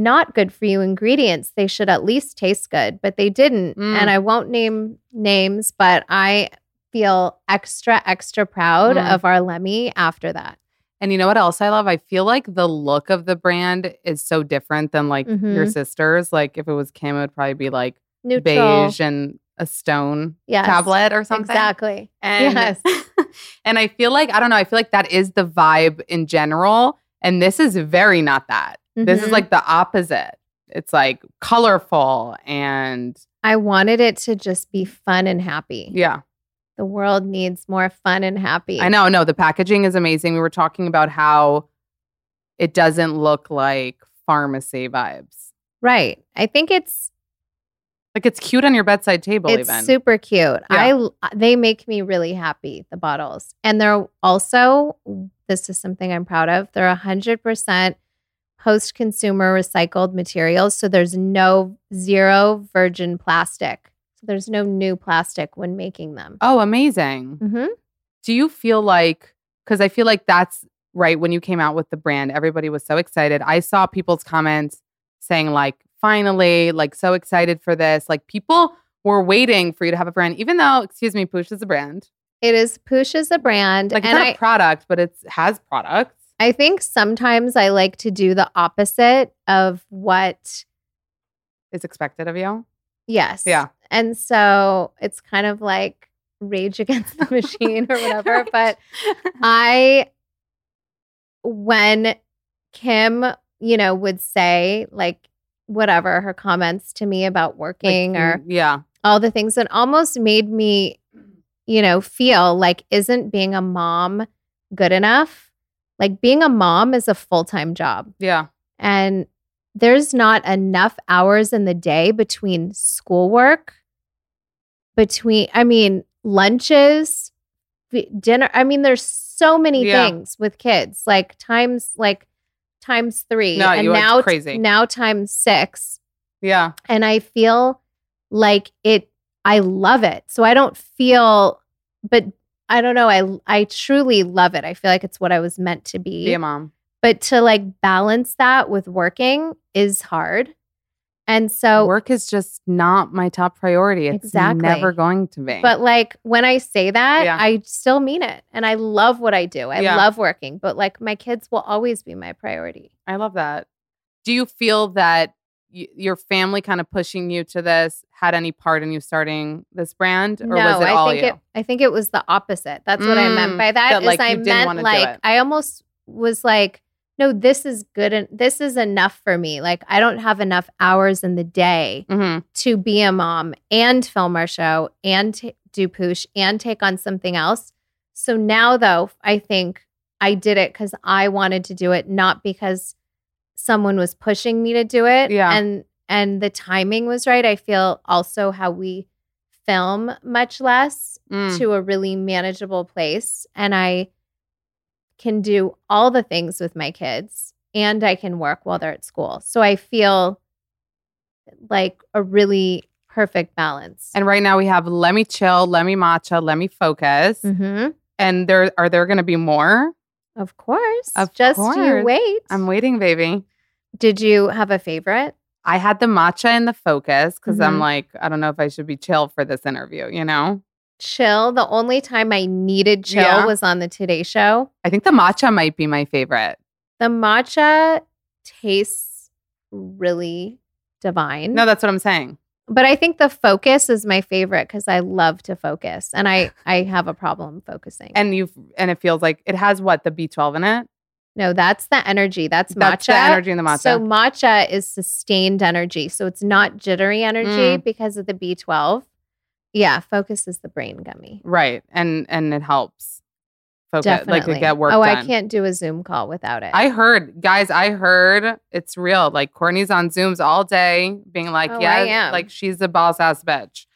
not good for you ingredients, they should at least taste good, but they didn't. Mm. And I won't name names, but I feel extra, extra proud Mm. of our Lemme after that. And you know what else I love? I feel like the look of the brand is so different than like your Mhm. sisters. Like if it was Kim, it would probably be like Neutral. beige and a stone Yes. tablet or something. Exactly. And, Yes. and I feel like, I don't know, I feel like that is the vibe in general. And this is very not that. This is Mhm. like the opposite. It's like colorful and I wanted it to just be fun and happy. yeah. The world needs more fun and happy. I know, no, the packaging is amazing. We were talking about how it doesn't look like pharmacy vibes. Right. I think it's Like it's cute on your bedside table, it's even. super cute. I they make me really happy, the bottles. And they're also this is something I'm proud of. They're 100% post-consumer recycled materials, so there's no zero virgin plastic. So there's no new plastic when making them. oh, amazing. Mhm. Do you feel like, because I feel like that's right when you came out with the brand, everybody was so excited. I saw people's comments saying, like, finally, like, so excited for this. Like, people were waiting for you to have a brand, even though, excuse me, Poosh is a brand. It is Poosh is a brand Like, it's and not I a product, but it has products. I think sometimes I like to do the opposite of what is expected of you. yes. Yeah. And so it's kind of like rage against the machine or whatever. But I, when Kim, you know, would say like whatever her comments to me about Like, working or mm, yeah. all the things that almost made me, you know, feel like isn't being a mom good enough? Like being a mom is a full time job. Yeah. And there's not enough hours in the day between schoolwork, between, I mean, lunches, dinner. I mean, there's so many Yeah. things with kids, like times, like times three. No, and now, crazy. now times six Yeah. and I feel like it I love it. So I don't feel but I don't know, I I truly love it. I feel like it's what I was meant to be. Be a mom. But to like balance that with working is hard. And so Work is just not my top priority. It's Exactly. never going to be. but like when I say that, Yeah. I still mean it. And I love what I do. I Yeah. love working, but like my kids will always be my priority. I love that. Do you feel that y- your family kind of pushing you to this had any part in you starting this brand, or no, was it I all think you? it. I think it was the opposite. That's what I meant Mm, by that. that, Is like, I meant like. I almost was like, no, this is good and this is enough for me. Like I don't have enough hours in the day Mhm. to be a mom and film our show and t- do Poosh and take on something else. So now though, I think I did it because I wanted to do it, not because someone was pushing me to do it. Yeah. And and the timing was right. I feel also how we film much less Mm. to a really manageable place. And I can do all the things with my kids and I can work while they're at school. So I feel like a really perfect balance. And right now we have Lemme Chill, Lemme Matcha, Lemme Focus. Mhm. And there are there going to be more? Of course. Of Just you wait. I'm waiting, baby. Did you have a favorite? I had the matcha and the focus because I'm Mhm. like, I don't know if I should be chill for this interview, you know? Chill. The only time I needed chill Yeah. was on the Today Show. I think the matcha might be my favorite. The matcha tastes really divine. No, that's what I'm saying. but I think the focus is my favorite because I love to focus and I I have a problem focusing. And you and it feels like it has what the B12 in it. No, that's the energy. That's matcha. That's the energy in the matcha. So matcha is sustained energy. So it's not jittery energy Mm. because of the B12. Yeah, focus is the brain gummy. Right. And and it helps focus Definitely. like to get work oh, done. I can't do a Zoom call without it. I heard, guys, I heard it's real. Like Kourtney's on Zooms all day being like, Oh, yeah, I am. like she's a boss ass bitch.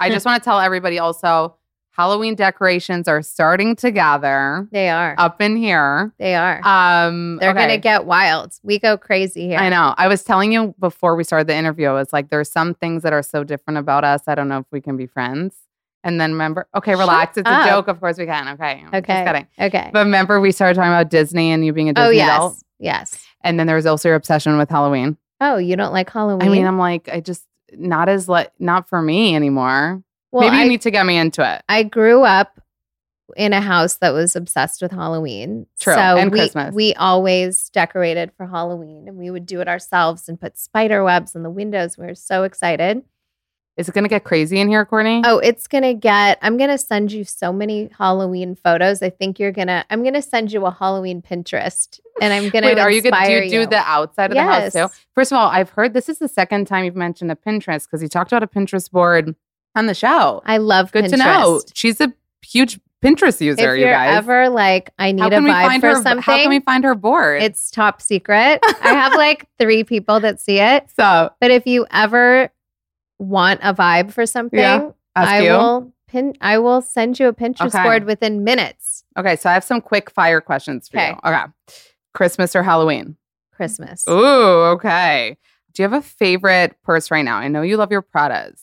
I just want to tell everybody also Halloween decorations are starting to gather they are. up in here. they are. Um They're okay. gonna get wild. We go crazy here. I know. I was telling you before we started the interview, I was like, there's some things that are so different about us. I don't know if we can be friends. And then remember, okay, Shut relax. It's up. a joke. Of course we can. Okay. Okay. Just kidding. Okay. But remember, we started talking about Disney and you being a Disney oh yes. adult. Yes. And then there was also your obsession with Halloween. Oh, you don't like Halloween? I mean, I'm like, I just not as like not for me anymore. Well, Maybe you I, need to get me into it. I grew up in a house that was obsessed with Halloween. True, So and we, Christmas. we always decorated for Halloween and we would do it ourselves and put spider webs in the windows. We were so excited. Is it gonna get crazy in here, Kourtney? Oh, it's gonna get I'm gonna send you so many Halloween photos. I think you're gonna I'm gonna send you a Halloween Pinterest and I'm gonna Wait, are you gonna do do the outside of the house too? First of all, I've heard this is the second time you've mentioned a Pinterest because you talked about a Pinterest board on the show. I love Good Pinterest. to know. She's a huge Pinterest user, If you guys. ever like, I need a vibe find for her? something, How can we find her board? it's top secret. I have like three people that see it. so But if you ever want a vibe for something, Yeah, I you. will pin I will send you a Pinterest Okay. board within minutes. Okay, so I have some quick fire questions for Okay. you. Okay. Christmas or Halloween? Christmas. Ooh, okay. Do you have a favorite purse right now? I know you love your Pradas.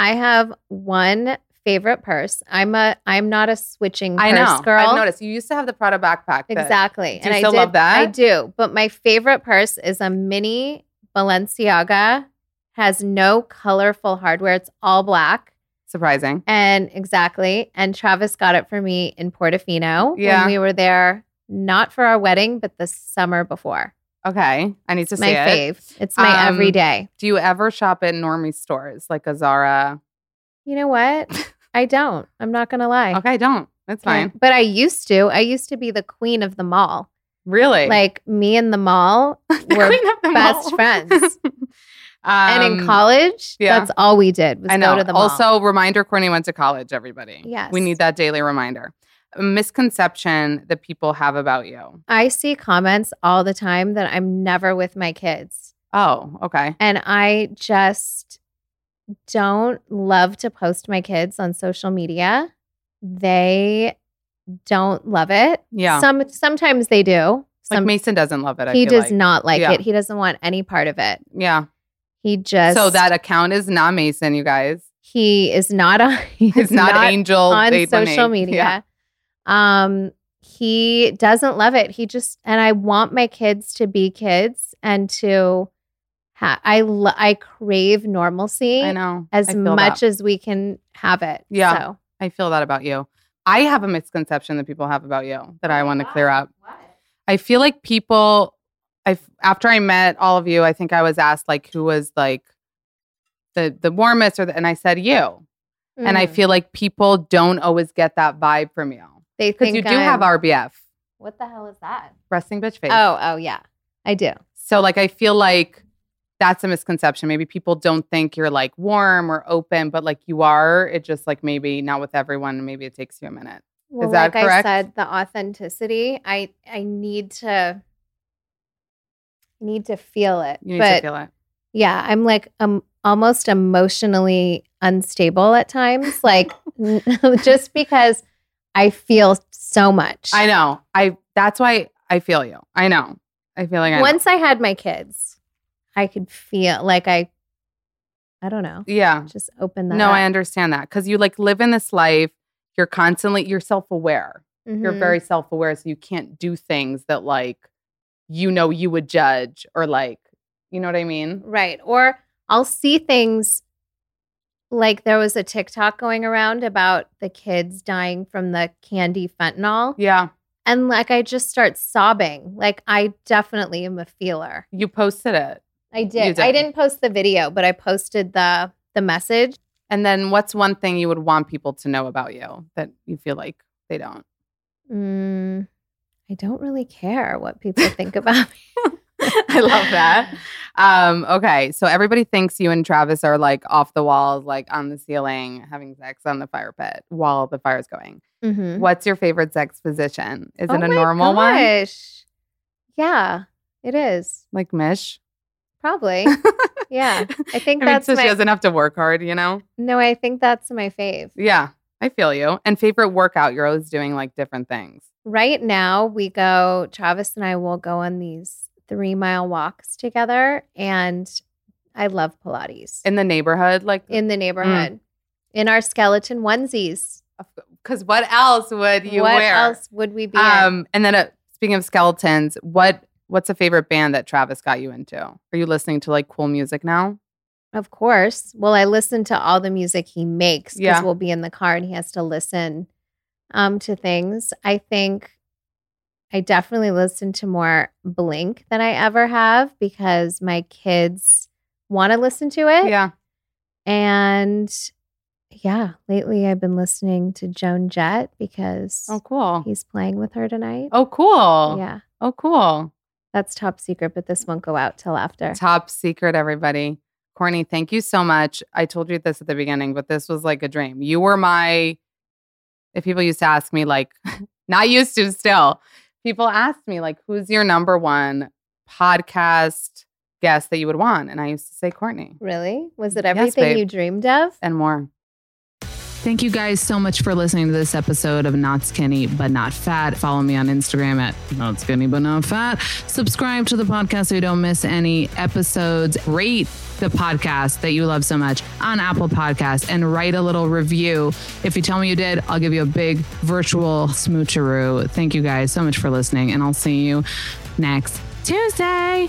I have one favorite purse. I'm a I'm not a switching purse I know. girl. I've noticed. You used to have the Prada backpack. Exactly. Do you and still I did, love that? I do. But my favorite purse is a mini Balenciaga. Has no colorful hardware. It's all black. Surprising. And exactly. And Travis got it for me in Portofino Yeah. when we were there, not for our wedding, but the summer before. Okay. I need to my see it. fave. It's my Um, everyday. Do you ever shop at normie stores like a Zara? You know what? I don't. I'm not gonna lie. Okay, don't. That's fine. But I used to. I used to be the queen of the mall. Really? Like me and the mall The were queen of the best mall. friends. and in Um, college, yeah. that's all we did was I know. go to the mall. Also, reminder Kourtney went to college, everybody. Yes. We need that daily reminder. Misconception that people have about you? I see comments all the time that I'm never with my kids. Oh, okay. And I just don't love to post my kids on social media. They don't love it. Yeah. Some sometimes they do. Like Mason doesn't love it. I he does like. not like Yeah. it. He doesn't want any part of it. Yeah. He just so that account is not Mason, you guys. he is not on he It's is not, Angel on 818. social media. Yeah. Um he doesn't love it. He just and I want my kids to be kids and to ha- I lo- I crave normalcy I know. as I much that. as we can have it. Yeah. So. I feel that about you. I have a misconception that people have about you that I want to clear up. I feel like people I after I met all of you, I think I was asked like who was like the the warmest or the, and I said you. And I Mm. feel like people don't always get that vibe from you. They Because think you do have I'm- RBF, What the hell is that? resting bitch face. Oh, oh yeah. I do. So like I feel like that's a misconception. Maybe people don't think you're like warm or open, but like you are. It just like maybe not with everyone. Maybe it takes you a minute. Well, that like correct? I said, the authenticity, I I need to need to feel it. You need but to feel it. yeah, I'm like um almost emotionally unstable at times, like just because I feel so much. I know. I that's why I feel you. I know. I feel like I know. Once I had my kids, I could feel like I I don't know. Yeah. Just open that No, up. I understand that because you like live in this life. You're constantly you're self aware. You're mm-hmm. very self aware, so you can't do things that like you know you would judge or like you know what I mean. Right. Or I'll see things like there was a TikTok going around about the kids dying from the candy fentanyl. Yeah. And like I just start sobbing. Like I definitely am a feeler. You posted it. I did. did. I didn't post the video, but I posted the the message. And then what's one thing you would want people to know about you that you feel like they don't? Mm, I don't really care what people think about me. I love that. Um, okay. So everybody thinks you and Travis are like off the walls, like on the ceiling, having sex on the fire pit while the fire's going. Mhm. What's your favorite sex position? Is Oh it a normal one? Yeah, it is. Like Mish? Probably. Yeah. I think I mean, that's so my she doesn't have to work hard, you know? No, I think that's my fave. Yeah. I feel you. And favorite workout, you're always doing like different things. Right now, we go, Travis and I will go on these three mile walks together. And I love Pilates In the neighborhood, like in the neighborhood, in our skeleton onesies. because what else would you what wear? What else would we be in? Um, and then uh, speaking of skeletons, what what's a favorite band that Travis got you into? Are you listening to like cool music now? Of course. Well, I listen to all the music he makes because Yeah. we'll be in the car and he has to listen um, to things. I think I definitely listen to more Blink than I ever have because my kids want to listen to it. Yeah. And yeah, lately I've been listening to Joan Jett because Oh, cool. he's playing with her tonight. Oh, cool. Yeah, Oh, cool. that's top secret, but this won't go out till after. Top secret, everybody. Corny, thank you so much. I told you this at the beginning, but this was like a dream. You were my, if people used to ask me, like, not used to still, people asked me, like, who's your number one podcast guest that you would want? And I used to say Kourtney Really? Was it everything babe. you dreamed of? and more. Thank you guys so much for listening to this episode of Not Skinny But Not Fat. Follow me on Instagram at Not Skinny But Not Fat. Subscribe to the podcast so you don't miss any episodes. Rate the podcast that you love so much on Apple Podcasts and write a little review. If you tell me you did, I'll give you a big virtual smoocheroo. Thank you guys so much for listening, and I'll see you next Tuesday.